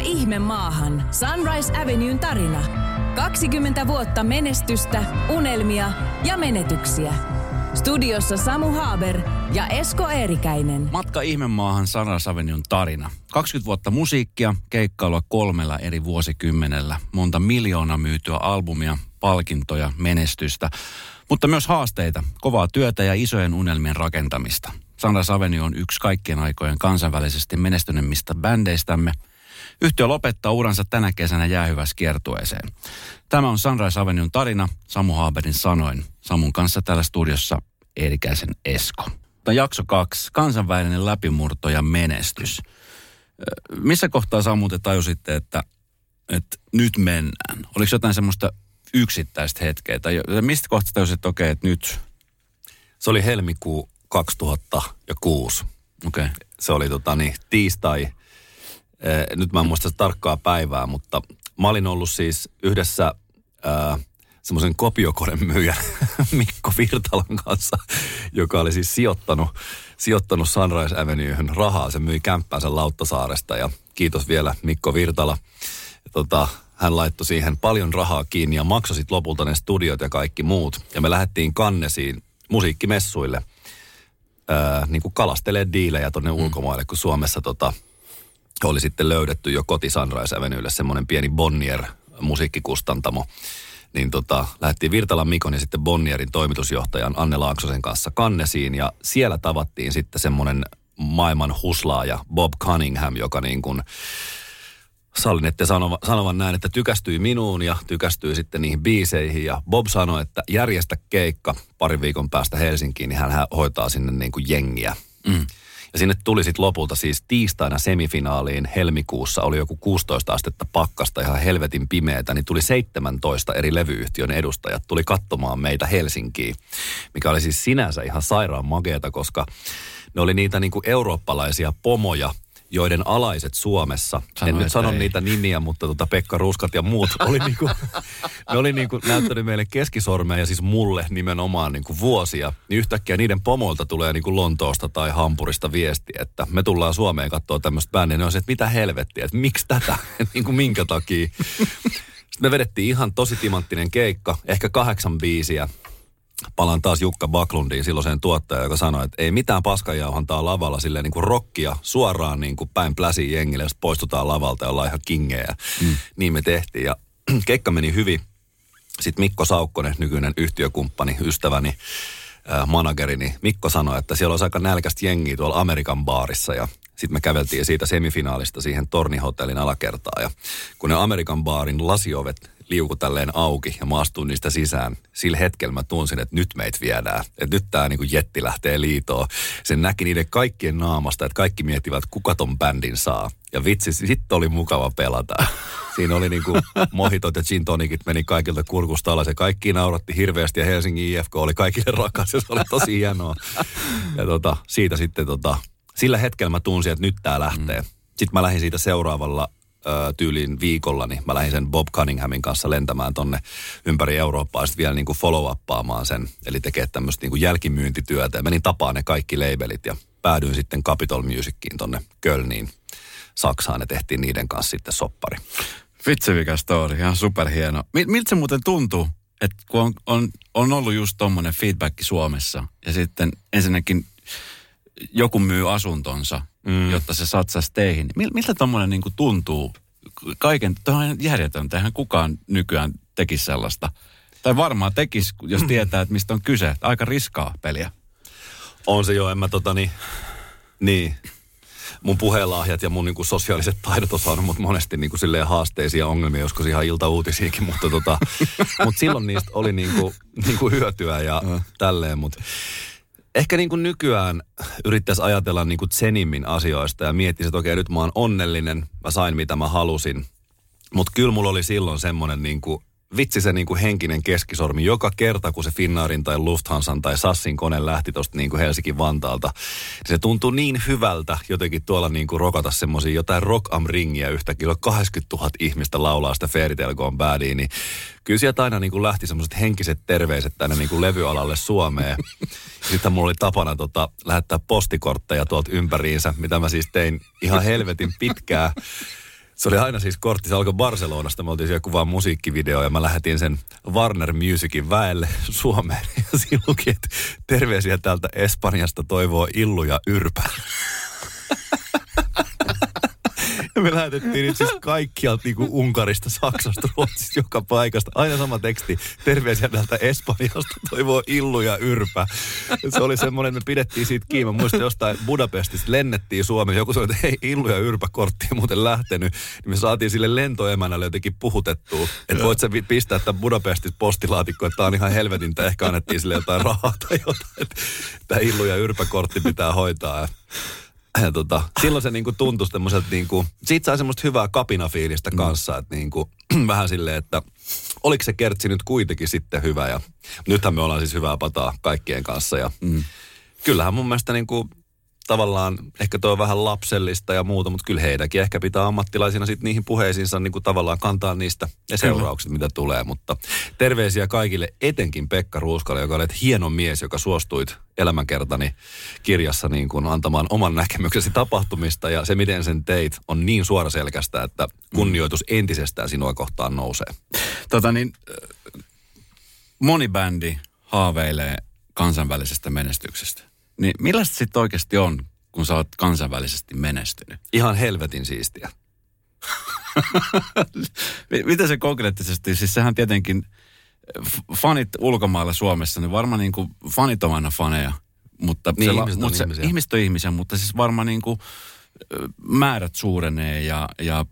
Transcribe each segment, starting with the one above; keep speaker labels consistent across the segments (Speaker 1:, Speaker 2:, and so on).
Speaker 1: Ihme maahan. Sunrise Avenuen tarina. 20 vuotta menestystä, unelmia ja menetyksiä. Studiossa Samu Haaber ja Esko Eerikäinen.
Speaker 2: Matka ihmemaahan Sunrise Avenuen tarina. 20 vuotta musiikkia, keikkailua kolmella eri vuosikymmenellä. Monta miljoonaa myytyä albumia, palkintoja, menestystä. Mutta myös haasteita, kovaa työtä ja isojen unelmien rakentamista. Sunrise Avenue on yksi kaikkien aikojen kansainvälisesti menestyneimmistä bändeistämme – Yhtiö lopettaa uransa tänä kesänä jäähyvässä kiertueeseen. Tämä on Sunrise Avenuen tarina Samu Haaberin sanoin. Samun kanssa täällä studiossa Eerikäisen Esko. Tämä jakso kaksi, kansainvälinen läpimurto ja menestys. Missä kohtaa Samu te tajusitte, että, että nyt mennään? Oliko jotain semmoista yksittäistä hetkeä? Tai mistä kohtaa tajusit, että okei, että nyt?
Speaker 3: Se oli helmikuu 2006.
Speaker 2: Okei. Okay.
Speaker 3: Se oli tota, niin, tiistai Eh, nyt mä en muista tarkkaa päivää, mutta mä olin ollut siis yhdessä äh, semmoisen kopiokoneen myyjän Mikko Virtalan kanssa, joka oli siis sijoittanut, sijoittanut Sunrise Avenueen rahaa. Se myi kämppäänsä Lauttasaaresta ja kiitos vielä Mikko Virtala. Tota, hän laittoi siihen paljon rahaa kiinni ja maksoi sitten lopulta ne studiot ja kaikki muut. Ja me lähdettiin kannesiin musiikkimessuille, ää, niin kuin kalastelee diilejä tuonne mm. ulkomaille, kun Suomessa tota, oli sitten löydetty jo koti Sunrise Avenuelle semmoinen pieni Bonnier musiikkikustantamo. Niin tota, lähdettiin Virtalan Mikon ja sitten Bonnierin toimitusjohtajan Anne Laaksosen kanssa kannesiin ja siellä tavattiin sitten semmoinen maailman huslaaja Bob Cunningham, joka niin kuin sallin, että sanova, sanovan näin, että tykästyi minuun ja tykästyi sitten niihin biiseihin. Ja Bob sanoi, että järjestä keikka parin viikon päästä Helsinkiin, niin hän hoitaa sinne niin kuin jengiä. Mm. Ja sinne tuli sitten lopulta siis tiistaina semifinaaliin helmikuussa oli joku 16 astetta pakkasta ihan helvetin pimeätä, niin tuli 17 eri levyyhtiön edustajat tuli katsomaan meitä Helsinkiin, mikä oli siis sinänsä ihan sairaan makeeta, koska ne oli niitä niin kuin eurooppalaisia pomoja, joiden alaiset Suomessa, sano, en nyt sano ei. niitä nimiä, mutta tota Pekka Ruskat ja muut, oli niinku, ne oli niinku näyttänyt meille keskisormea ja siis mulle nimenomaan niinku vuosia. Niin yhtäkkiä niiden pomoilta tulee niinku Lontoosta tai Hampurista viesti, että me tullaan Suomeen katsoa tämmöistä bändiä. Ne on se, että mitä helvettiä, että miksi tätä, niinku minkä takia. Sitten me vedettiin ihan tosi timanttinen keikka, ehkä kahdeksan biisiä palaan taas Jukka Baklundiin, silloiseen tuottajaan, joka sanoi, että ei mitään paskajauhantaa lavalla silleen niin kuin rockia suoraan niin kuin päin pläsiin jengille, jos poistutaan lavalta ja ollaan ihan kingejä. Mm. Niin me tehtiin ja keikka meni hyvin. Sitten Mikko Saukkonen, nykyinen yhtiökumppani, ystäväni, äh, managerini, Mikko sanoi, että siellä olisi aika nälkästä jengiä tuolla Amerikan baarissa ja sitten me käveltiin siitä semifinaalista siihen Tornihotellin alakertaan ja kun ne Amerikan baarin lasiovet liuku tälleen auki ja mä astuin niistä sisään. Sillä hetkellä mä tunsin, että nyt meitä viedään. Että nyt tää niinku jetti lähtee liitoon. Sen näki niiden kaikkien naamasta, että kaikki miettivät, kuka ton bändin saa. Ja vitsi, sitten oli mukava pelata. Siinä oli niinku mohitot ja gin tonikit meni kaikilta kurkusta alas ja kaikki nauratti hirveästi ja Helsingin IFK oli kaikille rakas ja se oli tosi hienoa. Ja tota, siitä sitten tota, sillä hetkellä mä tunsin, että nyt tää lähtee. Mm. Sitten mä lähdin siitä seuraavalla tyyliin viikolla, niin mä lähdin sen Bob Cunninghamin kanssa lentämään tonne ympäri Eurooppaa, sitten vielä niin kuin follow-uppaamaan sen, eli tekee tämmöistä niin kuin jälkimyyntityötä. Ja menin tapaan ne kaikki labelit ja päädyin sitten Capitol Musiciin tonne Kölniin, Saksaan, ja tehtiin niiden kanssa sitten soppari.
Speaker 2: Vitsi mikä story, ihan superhieno. Miltä se muuten tuntuu, että kun on, on, on ollut just tommonen feedback Suomessa, ja sitten ensinnäkin joku myy asuntonsa, mm. jotta se satsasi teihin. Miltä tuommoinen niin tuntuu? Kaiken, tuohon on järjetöntä. Eihän kukaan nykyään tekisi sellaista. Tai varmaan tekisi, jos tietää, että mistä on kyse. Aika riskaa peliä.
Speaker 3: On se jo, en mä tota niin, niin. Mun puheenlahjat ja mun niinku sosiaaliset taidot on saanut mut monesti niinku silleen haasteisia ongelmia, joskus ihan iltauutisiakin, mutta tota, mut silloin niistä oli niinku, niinku hyötyä ja tälleen, mutta ehkä niin kuin nykyään yrittäisi ajatella niin kuin Zenimmin asioista ja miettisi, että okei, nyt mä oon onnellinen, mä sain mitä mä halusin. Mutta kyllä mulla oli silloin semmoinen niin kuin, vitsi se niin kuin henkinen keskisormi joka kerta, kun se Finnaarin tai Lufthansan tai Sassin kone lähti tuosta niin kuin Helsinki-Vantaalta. Se tuntui niin hyvältä jotenkin tuolla niin kuin rokata semmoisia jotain rock am ringiä yhtäkkiä. 80 000 ihmistä laulaa sitä Fairy Tale Gone Badia, niin kyllä sieltä aina niin kuin lähti semmoiset henkiset terveiset tänne niin kuin levyalalle Suomeen. Sitten mulla oli tapana tota, lähettää postikortteja tuolta ympäriinsä, mitä mä siis tein ihan helvetin pitkää. Se oli aina siis kortti, se alkoi Barcelonasta, me oltiin siellä kuvaa musiikkivideo ja mä lähetin sen Warner Musicin väelle Suomeen. Ja siinä luki, että terveisiä täältä Espanjasta toivoo Illu ja Yrpä. Me lähetettiin nyt siis kaikkialta niin kuin Unkarista, Saksasta, Ruotsista, joka paikasta. Aina sama teksti. Terveisiä täältä Espanjasta. Toivoo Illu ja Yrpä. Se oli semmoinen, me pidettiin siitä kiinni. Mä muistan jostain Budapestista lennettiin Suomeen. Joku sanoi, että hei Illu ja Yrpä kortti on muuten lähtenyt. Niin me saatiin sille lentoemänälle jotenkin puhutettua. Että voit sä pistää tämän Budapestista postilaatikko, että tää on ihan helvetintä. Ehkä annettiin sille jotain rahaa tai jotain. Tämä Illu ja Yrpä kortti pitää hoitaa. Ja ja tota, silloin se niinku tuntui semmoiselta, niinku, siitä sai semmoista hyvää kapinafiilistä kanssa, että niinku, vähän silleen, että oliko se kertsi nyt kuitenkin sitten hyvä. Ja nythän me ollaan siis hyvää pataa kaikkien kanssa ja mm. kyllähän mun mielestä niinku, tavallaan, ehkä tuo on vähän lapsellista ja muuta, mutta kyllä heidänkin ehkä pitää ammattilaisina sitten niihin puheisiinsa niin kuin tavallaan kantaa niistä ne seuraukset, mitä tulee. Mutta terveisiä kaikille, etenkin Pekka Ruuskalle, joka olet hieno mies, joka suostuit elämänkertani kirjassa niin kuin antamaan oman näkemyksesi tapahtumista ja se, miten sen teit, on niin suoraselkästä, että kunnioitus entisestään sinua kohtaan nousee.
Speaker 2: Tota niin, moni bändi haaveilee kansainvälisestä menestyksestä. Niin millaista sitten oikeasti on, kun sä oot kansainvälisesti menestynyt?
Speaker 3: Ihan helvetin siistiä.
Speaker 2: Mitä se konkreettisesti, siis sehän tietenkin, fanit ulkomailla Suomessa, niin varmaan niin kuin, fanit on aina faneja. Mutta
Speaker 3: niin,
Speaker 2: se,
Speaker 3: ihmiset on
Speaker 2: mutta se,
Speaker 3: ihmisiä.
Speaker 2: ihmiset on ihmisiä, mutta siis varmaan niin kuin, määrät suurenee ja, ja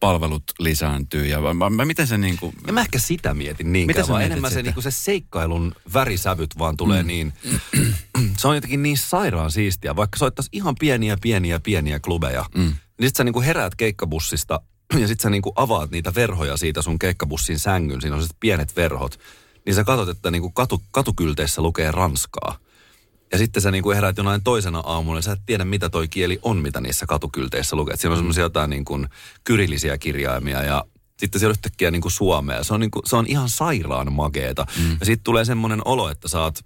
Speaker 2: palvelut lisääntyy. Ja mä, mä, miten se niin kuin...
Speaker 3: Ja mä ehkä sitä mietin niinkään,
Speaker 2: sä
Speaker 3: vaan enemmän se,
Speaker 2: sitä?
Speaker 3: niinku se seikkailun värisävyt vaan tulee mm. niin, se on jotenkin niin sairaan siistiä, vaikka soittaisi ihan pieniä, pieniä, pieniä klubeja. Mm. Niin sit sä niinku heräät keikkabussista ja sit sä niinku avaat niitä verhoja siitä sun keikkabussin sängyn, siinä on sellaiset pienet verhot. Niin sä katsot, että niinku katu, katukylteissä lukee ranskaa. Ja sitten sä niinku heräät jonain toisena aamulla ja sä et tiedä, mitä toi kieli on, mitä niissä katukylteissä lukee. Et Siinä on semmoisia jotain niinku kyrillisiä kirjaimia ja sitten siellä yhtäkkiä niinku suomea. Se on, niinku, se on ihan sairaan makeeta. Mm. Ja sitten tulee semmoinen olo, että sä oot...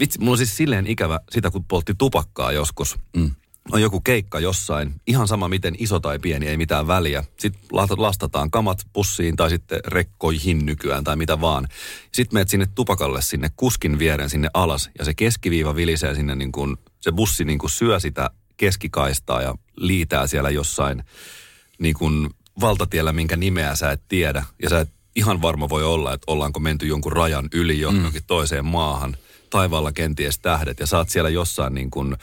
Speaker 3: Vitsi, mulla on siis silleen ikävä sitä, kun poltti tupakkaa joskus. Mm. On joku keikka jossain, ihan sama miten iso tai pieni, ei mitään väliä. Sitten la- lastataan kamat pussiin tai sitten rekkoihin nykyään tai mitä vaan. Sitten menet sinne tupakalle sinne kuskin vieren sinne alas ja se keskiviiva vilisee sinne niin kuin, se bussi niin kuin syö sitä keskikaistaa ja liitää siellä jossain niin kuin valtatiellä, minkä nimeä sä et tiedä. Ja sä et ihan varma voi olla, että ollaanko menty jonkun rajan yli johonkin mm. toiseen maahan. Taivaalla kenties tähdet ja oot siellä jossain niin kuin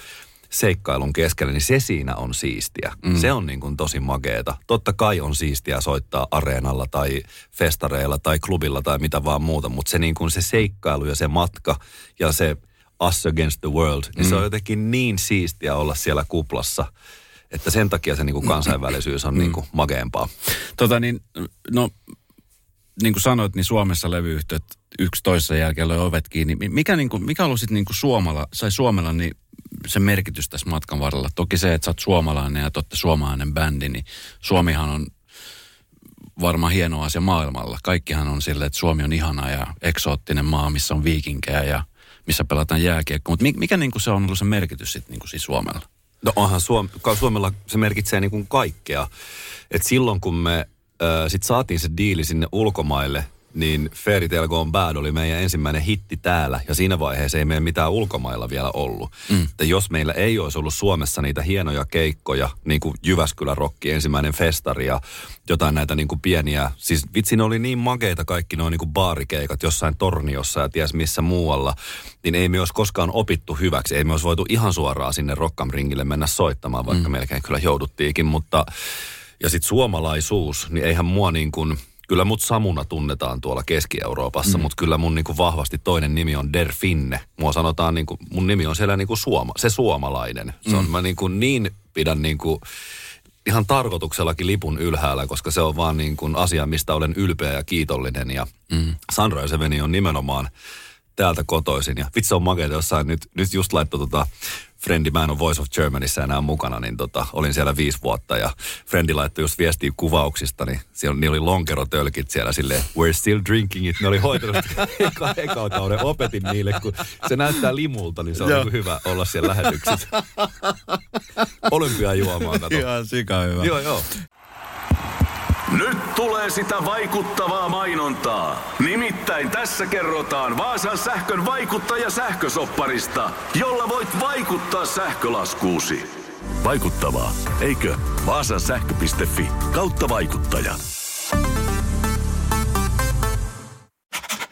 Speaker 3: seikkailun keskellä, niin se siinä on siistiä. Mm. Se on niin kuin tosi makeeta. Totta kai on siistiä soittaa areenalla tai festareilla tai klubilla tai mitä vaan muuta, mutta se niin kuin se seikkailu ja se matka ja se us against the world, niin mm. se on jotenkin niin siistiä olla siellä kuplassa, että sen takia se niin kuin kansainvälisyys on niin kuin makeempaa.
Speaker 2: Tota niin, no niin kuin sanoit, niin Suomessa levyyhtiöt yksi toisessa jälkeen löi ovet kiinni. Mikä, niin kuin, mikä ollut sitten niin kuin Suomalla, sai Suomella niin se merkitys tässä matkan varrella? Toki se, että sä oot suomalainen ja te olette suomalainen bändi, niin Suomihan on varmaan hieno asia maailmalla. Kaikkihan on silleen, että Suomi on ihana ja eksoottinen maa, missä on viikinkejä ja missä pelataan jääkiekkoa. Mutta mikä niin kuin se on ollut se merkitys sitten niin kuin siis Suomella?
Speaker 3: No onhan Suom- Suomella se merkitsee niin kuin kaikkea. Et silloin kun me äh, sit saatiin se diili sinne ulkomaille, niin Fairy Tale Gone Bad oli meidän ensimmäinen hitti täällä. Ja siinä vaiheessa ei meidän mitään ulkomailla vielä ollut. Mm. Että jos meillä ei olisi ollut Suomessa niitä hienoja keikkoja, niin kuin Jyväskylän Rokki, ensimmäinen festari ja jotain näitä niin kuin pieniä. Siis vitsi, ne oli niin makeita kaikki noin niin kuin baarikeikat jossain Torniossa ja ties missä muualla. Niin ei me olisi koskaan opittu hyväksi. Ei me olisi voitu ihan suoraan sinne Rockam Ringille mennä soittamaan, vaikka mm. melkein kyllä jouduttiinkin. Mutta, ja sitten suomalaisuus, niin eihän mua niin kuin, kyllä mut Samuna tunnetaan tuolla Keski-Euroopassa, mm. mutta kyllä mun niin kuin vahvasti toinen nimi on Der Finne. Mua sanotaan, niin kuin, mun nimi on siellä niin kuin suoma, se suomalainen. Se on, mm. mä niin, kuin niin pidän niin kuin, ihan tarkoituksellakin lipun ylhäällä, koska se on vaan niin kuin asia, mistä olen ylpeä ja kiitollinen. Ja mm. Sunrise Avenue on nimenomaan täältä kotoisin. Ja vitsi on makeita jossain nyt, nyt just laittoi tota, Frendi, mä en ole Voice of Germanyssä enää mukana, niin tota, olin siellä viisi vuotta ja Frendi laittoi just viestiä kuvauksista, niin siellä niin oli lonkerotölkit siellä silleen, we're still drinking it. Ne oli hoitanut eka, eka kauden, opetin niille, kun se näyttää limulta, niin se on niin hyvä olla siellä lähetyksissä. Olympiajuomaa, kato.
Speaker 2: Ihan sika hyvä.
Speaker 3: Joo, joo.
Speaker 4: Nyt tulee sitä vaikuttavaa mainontaa. Nimittäin tässä kerrotaan Vaasan sähkön vaikuttaja sähkösopparista, jolla voit vaikuttaa sähkölaskuusi. Vaikuttavaa, eikö? Vaasan sähkö.fi kautta vaikuttaja.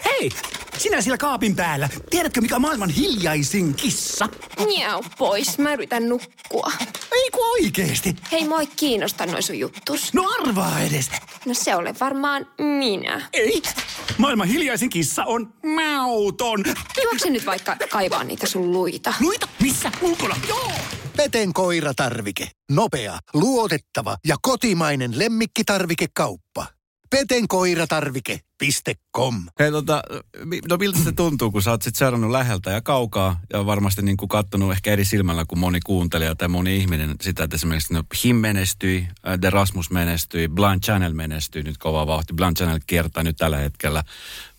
Speaker 5: Hei! Sinä siellä kaapin päällä. Tiedätkö, mikä on maailman hiljaisin kissa?
Speaker 6: Miau pois, mä yritän nukkua.
Speaker 5: Ei kun oikeesti.
Speaker 6: Hei, moi kiinnosta noin sun juttus.
Speaker 5: No arvaa edes.
Speaker 6: No se ole varmaan minä.
Speaker 5: Ei. Maailman hiljaisin kissa on mauton.
Speaker 6: Juokse nyt vaikka kaivaa niitä sun luita.
Speaker 5: Luita? Missä? Ulkona? Joo!
Speaker 7: Peten koiratarvike. Nopea, luotettava ja kotimainen lemmikkitarvikekauppa. petenkoiratarvike.com
Speaker 2: Hei tota, no miltä se tuntuu, kun sä oot sit seurannut läheltä ja kaukaa ja varmasti niin kuin kattonut ehkä eri silmällä kuin moni kuuntelija tai moni ihminen sitä, että esimerkiksi no, Him menestyi, äh, The Rasmus menestyi, Blind Channel menestyi nyt kova vauhti. Blind Channel kiertää nyt tällä hetkellä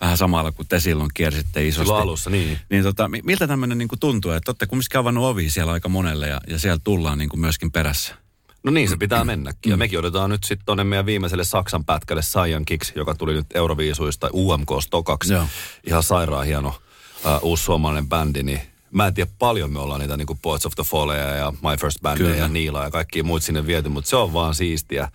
Speaker 2: vähän samalla kuin te silloin kiersitte isosti.
Speaker 3: Silloin alussa, niin.
Speaker 2: Niin tota, mi- miltä tämmöinen niin tuntuu, että olette kumminkin avannut ovi siellä aika monelle ja, ja siellä tullaan niin kuin myöskin perässä?
Speaker 3: No niin, se pitää mennäkin. Ja mekin odotetaan nyt sitten tuonne meidän viimeiselle Saksan pätkälle Saiyan Kicks, joka tuli nyt Euroviisuista UMK Stokaksi.
Speaker 2: Joo.
Speaker 3: Ihan sairaan hieno uh, uusi suomalainen bändi, niin mä en tiedä paljon me ollaan niitä niin kuin Poets of the Falleja ja My First Bandia ja Niila ja kaikki muut sinne viety, mutta se on vaan siistiä.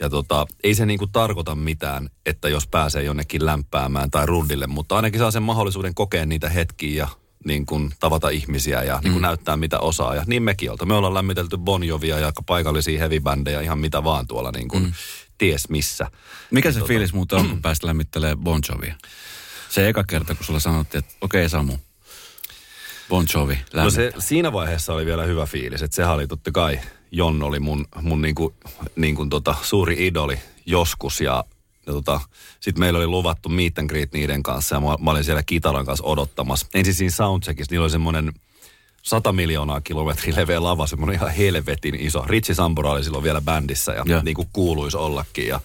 Speaker 3: Ja tota, ei se niinku tarkoita mitään, että jos pääsee jonnekin lämpäämään tai rundille, mutta ainakin saa sen mahdollisuuden kokea niitä hetkiä ja niin kuin tavata ihmisiä ja niin kuin näyttää mitä osaa. Ja niin mekin olta. Me ollaan lämmitelty Bon Jovia ja paikallisia heavy-bändejä ihan mitä vaan tuolla niin kuin ties missä.
Speaker 2: Mikä
Speaker 3: Niin
Speaker 2: se
Speaker 3: tota-
Speaker 2: fiilis muuten on, kun päästä lämmittelee Bon Jovia? Se eka kerta, kun sulla sanottiin, että okei okay, Samu, Bon Jovi,
Speaker 3: No se, siinä vaiheessa oli vielä hyvä fiilis, että sehän oli totta kai, Jon oli mun, mun niinku, niinku tota, suuri idoli joskus ja, ja tota, sitten meillä oli luvattu meet and greet niiden kanssa ja mä, mä olin siellä kitaran kanssa odottamassa. Ensin siinä soundcheckissa, niillä oli semmoinen 100 miljoonaa kilometriä leveä lava, semmoinen ihan helvetin iso. Ritsi Sambora oli silloin vielä bändissä ja
Speaker 2: Joo.
Speaker 3: niin kuin kuuluisi ollakin ja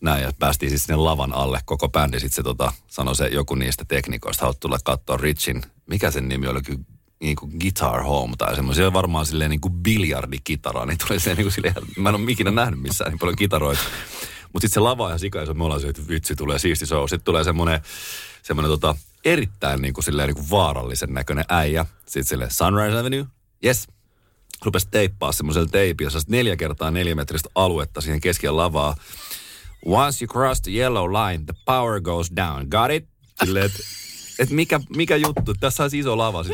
Speaker 3: näin, ja päästiin siis sinne lavan alle koko bändi. Sitten se tota, sanoi se joku niistä teknikoista, haluat tulla katsoa Richin, mikä sen nimi oli, niin kuin Guitar Home tai semmoinen. Se oli varmaan silleen niin kuin biljardikitara, niin tuli silleen, niin kuin silleen, mä en ole ikinä nähnyt missään niin paljon kitaroita. Mutta sitten se lava ja sika, ja me ollaan se, että vitsi, tulee siisti show. Sitten tulee semmoinen, semmoinen tota, erittäin niin kuin, silleen, niin kuin vaarallisen näköinen äijä. Sitten silleen, Sunrise Avenue, yes, rupesi teippaa semmoisella teipillä, neljä kertaa neljämetristä aluetta siihen keskellä lavaa. Once you cross the yellow line, the power goes down. Got it? Silleen, et mikä, mikä juttu, tässä olisi iso lava.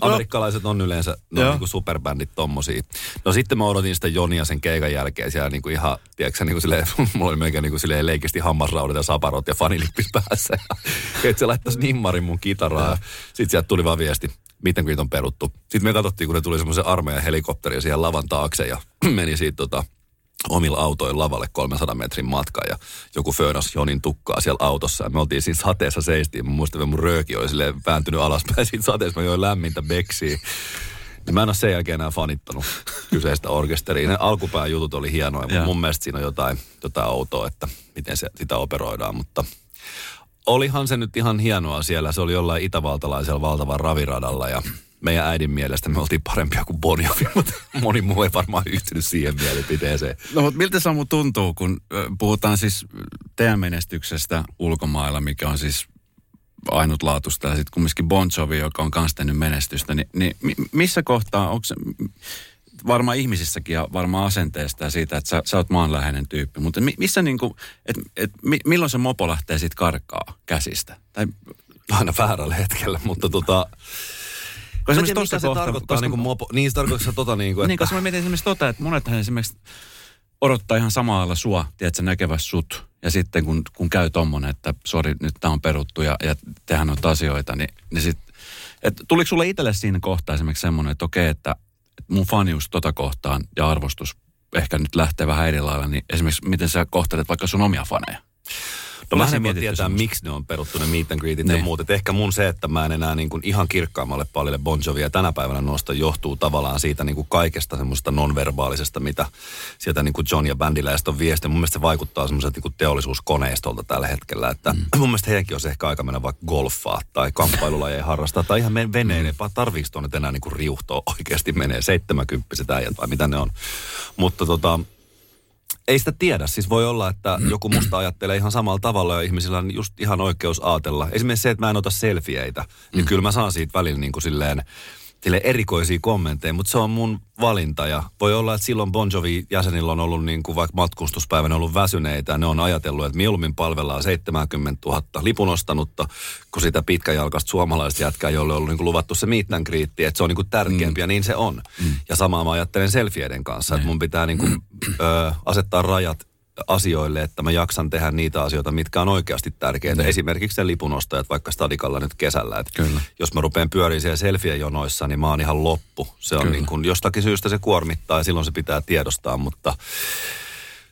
Speaker 3: Amerikkalaiset on yleensä, on
Speaker 2: Joo.
Speaker 3: niinku superbändit tommosia. No sitten mä odotin sitä Jonia sen keikan jälkeen siellä niinku ihan, tiedätkö niinku silleen, mulla oli melkein niinku silleen leikisti hammasraudat ja saparot ja fanilippis päässä. Ja, että se laittaisi nimmarin mun kitaraa. Sitten sieltä tuli vaan viesti, miten kun on peruttu. Sitten me katsottiin, kun ne tuli semmoisen armeijan helikopteri siihen lavan taakse ja meni siitä tota, omilla autoilla lavalle 300 metrin matka ja joku föönas Jonin tukkaa siellä autossa. Ja me oltiin siinä sateessa seistiin. Mä muistan, että mun rööki oli silleen vääntynyt alaspäin siitä sateessa. Mä join lämmintä beksiä. Niin mä en ole sen jälkeen enää fanittanut kyseistä orkesteria. Ne alkupään jutut oli hienoja, mutta mun mielestä siinä on jotain, jotain outoa, että miten se, sitä operoidaan. Mutta olihan se nyt ihan hienoa siellä. Se oli jollain itävaltalaisella valtavan raviradalla ja meidän äidin mielestä me oltiin parempia kuin Bon Jovi, mutta moni muu ei varmaan yhtynyt siihen mielipiteeseen.
Speaker 2: No mutta miltä Samu tuntuu, kun puhutaan siis teidän menestyksestä ulkomailla, mikä on siis ainutlaatuista, ja sitten kumminkin Bon Jovi, joka on kanssa tehnyt menestystä, niin, niin mi- missä kohtaa, onko se varmaan ihmisissäkin ja varmaan asenteesta ja siitä, että sä, sä oot maanläheinen tyyppi, mutta mi, missä niinku, et, et, mi, milloin se mopo lähtee sitten karkaa käsistä? Tai,
Speaker 3: Aina väärällä hetkellä, mutta tota...
Speaker 2: koska
Speaker 3: Mä en
Speaker 2: esimerkiksi
Speaker 3: tiedä,
Speaker 2: tossa
Speaker 3: mitä se
Speaker 2: kohtaa-
Speaker 3: tarkoittaa
Speaker 2: koska-
Speaker 3: niin kuin mopo. Niin se tarkoittaa se tota niin kuin,
Speaker 2: Niin,
Speaker 3: että...
Speaker 2: koska mä mietin esimerkiksi tota, että monethan esimerkiksi odottaa ihan samalla lailla sua, tiedätkö, näkevässä sut. Ja sitten kun, kun käy tommonen, että sori, nyt tää on peruttu ja, ja tehdään noita asioita, niin, niin sit, et tuliko sulle itselle siinä kohtaa esimerkiksi semmoinen, että okei, että, että mun fanius tota kohtaan ja arvostus ehkä nyt lähtee vähän eri lailla, niin esimerkiksi miten sä kohtelet vaikka sun omia faneja?
Speaker 3: Mä en voi tietää,
Speaker 2: semmoista?
Speaker 3: miksi ne on peruttu ne meet and greetit ja
Speaker 2: Niin.
Speaker 3: muut. Et ehkä mun se, että mä en enää niin kuin ihan kirkkaammalle pallille Bon Jovia tänä päivänä nosta, johtuu tavallaan siitä niin kuin kaikesta semmoista nonverbaalisesta, mitä sieltä niin kuin John ja bändillä on viesti. Mun mielestä se vaikuttaa semmoiselta niin teollisuuskoneistolta tällä hetkellä. Että mm. mun mielestä heidänkin olisi ehkä aika mennä vaikka golfaa tai kamppailulajeja harrastaa tai ihan veneille. Mm. Tarviiko tuonne enää niin kuin riuhtoa oikeasti menee 70 äijät vai mitä ne on. Mutta tota, ei sitä tiedä. Siis voi olla, että joku musta ajattelee ihan samalla tavalla ja ihmisillä on just ihan oikeus ajatella. Esimerkiksi se, että mä en ota selfieitä, niin kyllä mä saan siitä välillä niin kuin silleen, silleen erikoisia kommentteja, mutta se on mun valinta. Ja voi olla, että silloin Bon Jovi jäsenillä on ollut niin kuin vaikka matkustuspäivänä ollut väsyneitä. Ja ne on ajatellut, että mieluummin palvellaan 70 000 lipunostanutta kuin sitä pitkäjalkaista suomalaista jätkää, jolle on ollut niin kuin luvattu se meet and greet, että se on niin kuin tärkeämpi ja niin se on. Ja samaa mä ajattelen selfieiden kanssa, että mun pitää niin kuin, ö, asettaa rajat asioille, että mä jaksan tehdä niitä asioita, mitkä on oikeasti tärkeitä. Esimerkiksi se lipunostajat vaikka Stadikalla nyt kesällä. Että
Speaker 2: Kyllä.
Speaker 3: Jos mä rupean pyöriin siellä selfie-jonoissa, niin mä oon ihan loppu. Se on
Speaker 2: Kyllä.
Speaker 3: niin kuin, jostakin syystä se kuormittaa ja silloin se pitää tiedostaa, mutta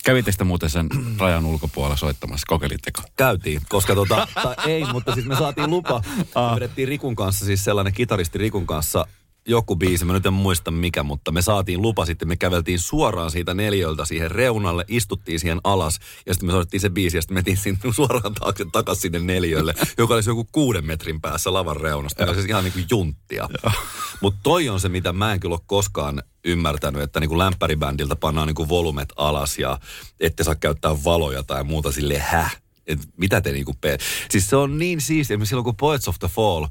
Speaker 2: Kävitte sitten muuten sen rajan ulkopuolella soittamassa, kokeilitteko?
Speaker 3: käytiin, koska tota, tai ei, mutta siis me saatiin lupa. Me vedettiin Rikun kanssa, siis sellainen kitaristi Rikun kanssa joku biisi, mä nyt en muista mikä, mutta me saatiin lupa sitten, me käveltiin suoraan siitä neljöltä siihen reunalle, istuttiin siihen alas ja sitten me soitettiin se biisi ja sitten mentiin sinne suoraan taakse takaisin sinne neljölle, joka olisi joku kuuden metrin päässä lavan reunasta. Oli siis ihan niin kuin junttia. Mutta toi on se, mitä mä en kyllä ole koskaan ymmärtänyt, että niin kuin lämpäribändiltä pannaan niin kuin volumet alas ja ette saa käyttää valoja tai muuta sille häh. Et mitä te niinku pe... Siis se on niin siistiä, esimerkiksi silloin kun Poets of the Fall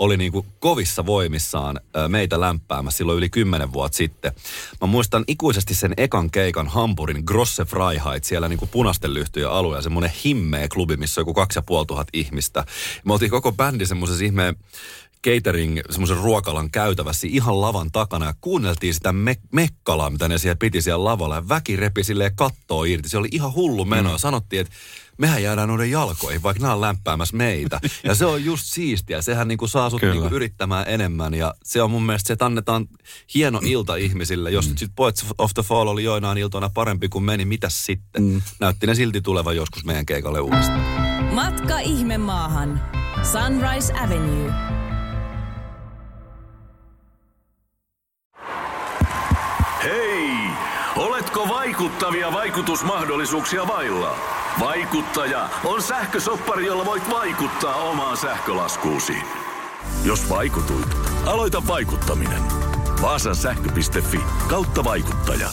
Speaker 3: oli niinku kovissa voimissaan meitä lämpäämässä silloin yli kymmenen vuotta sitten. Mä muistan ikuisesti sen ekan keikan Hampurin Grosse Freiheit siellä niinku punaisten lyhtyjen alueella, semmoinen himmeä klubi, missä on joku kaksi ihmistä. Me oltiin koko bändi semmoisessa ihmeen catering, semmoisen ruokalan käytävässä ihan lavan takana ja kuunneltiin sitä me- mekkalaa, mitä ne siellä piti siellä lavalla ja väki repi silleen kattoo irti. Se oli ihan hullu meno mm. sanottiin, että mehän jäädään noiden jalkoihin, vaikka nämä on lämpäämässä meitä. Ja se on just siistiä. Sehän niinku saa sut
Speaker 2: Kyllä.
Speaker 3: niinku yrittämään enemmän ja se on mun mielestä se, että annetaan hieno ilta ihmisille. Jos mm. sitten Poets of the Fall oli joinain iltoina parempi kuin meni, mitäs sitten? Mm. Näytti ne silti tulevan joskus meidän keikalle uudestaan.
Speaker 1: Matka ihme maahan. Sunrise Avenue.
Speaker 4: Hei! Oletko vaikuttavia vaikutusmahdollisuuksia vailla? Vaikuttaja on sähkösoppari, jolla voit vaikuttaa omaan sähkölaskuusi. Jos vaikutuit, aloita vaikuttaminen. Vaasan sähkö.fi kautta vaikuttaja.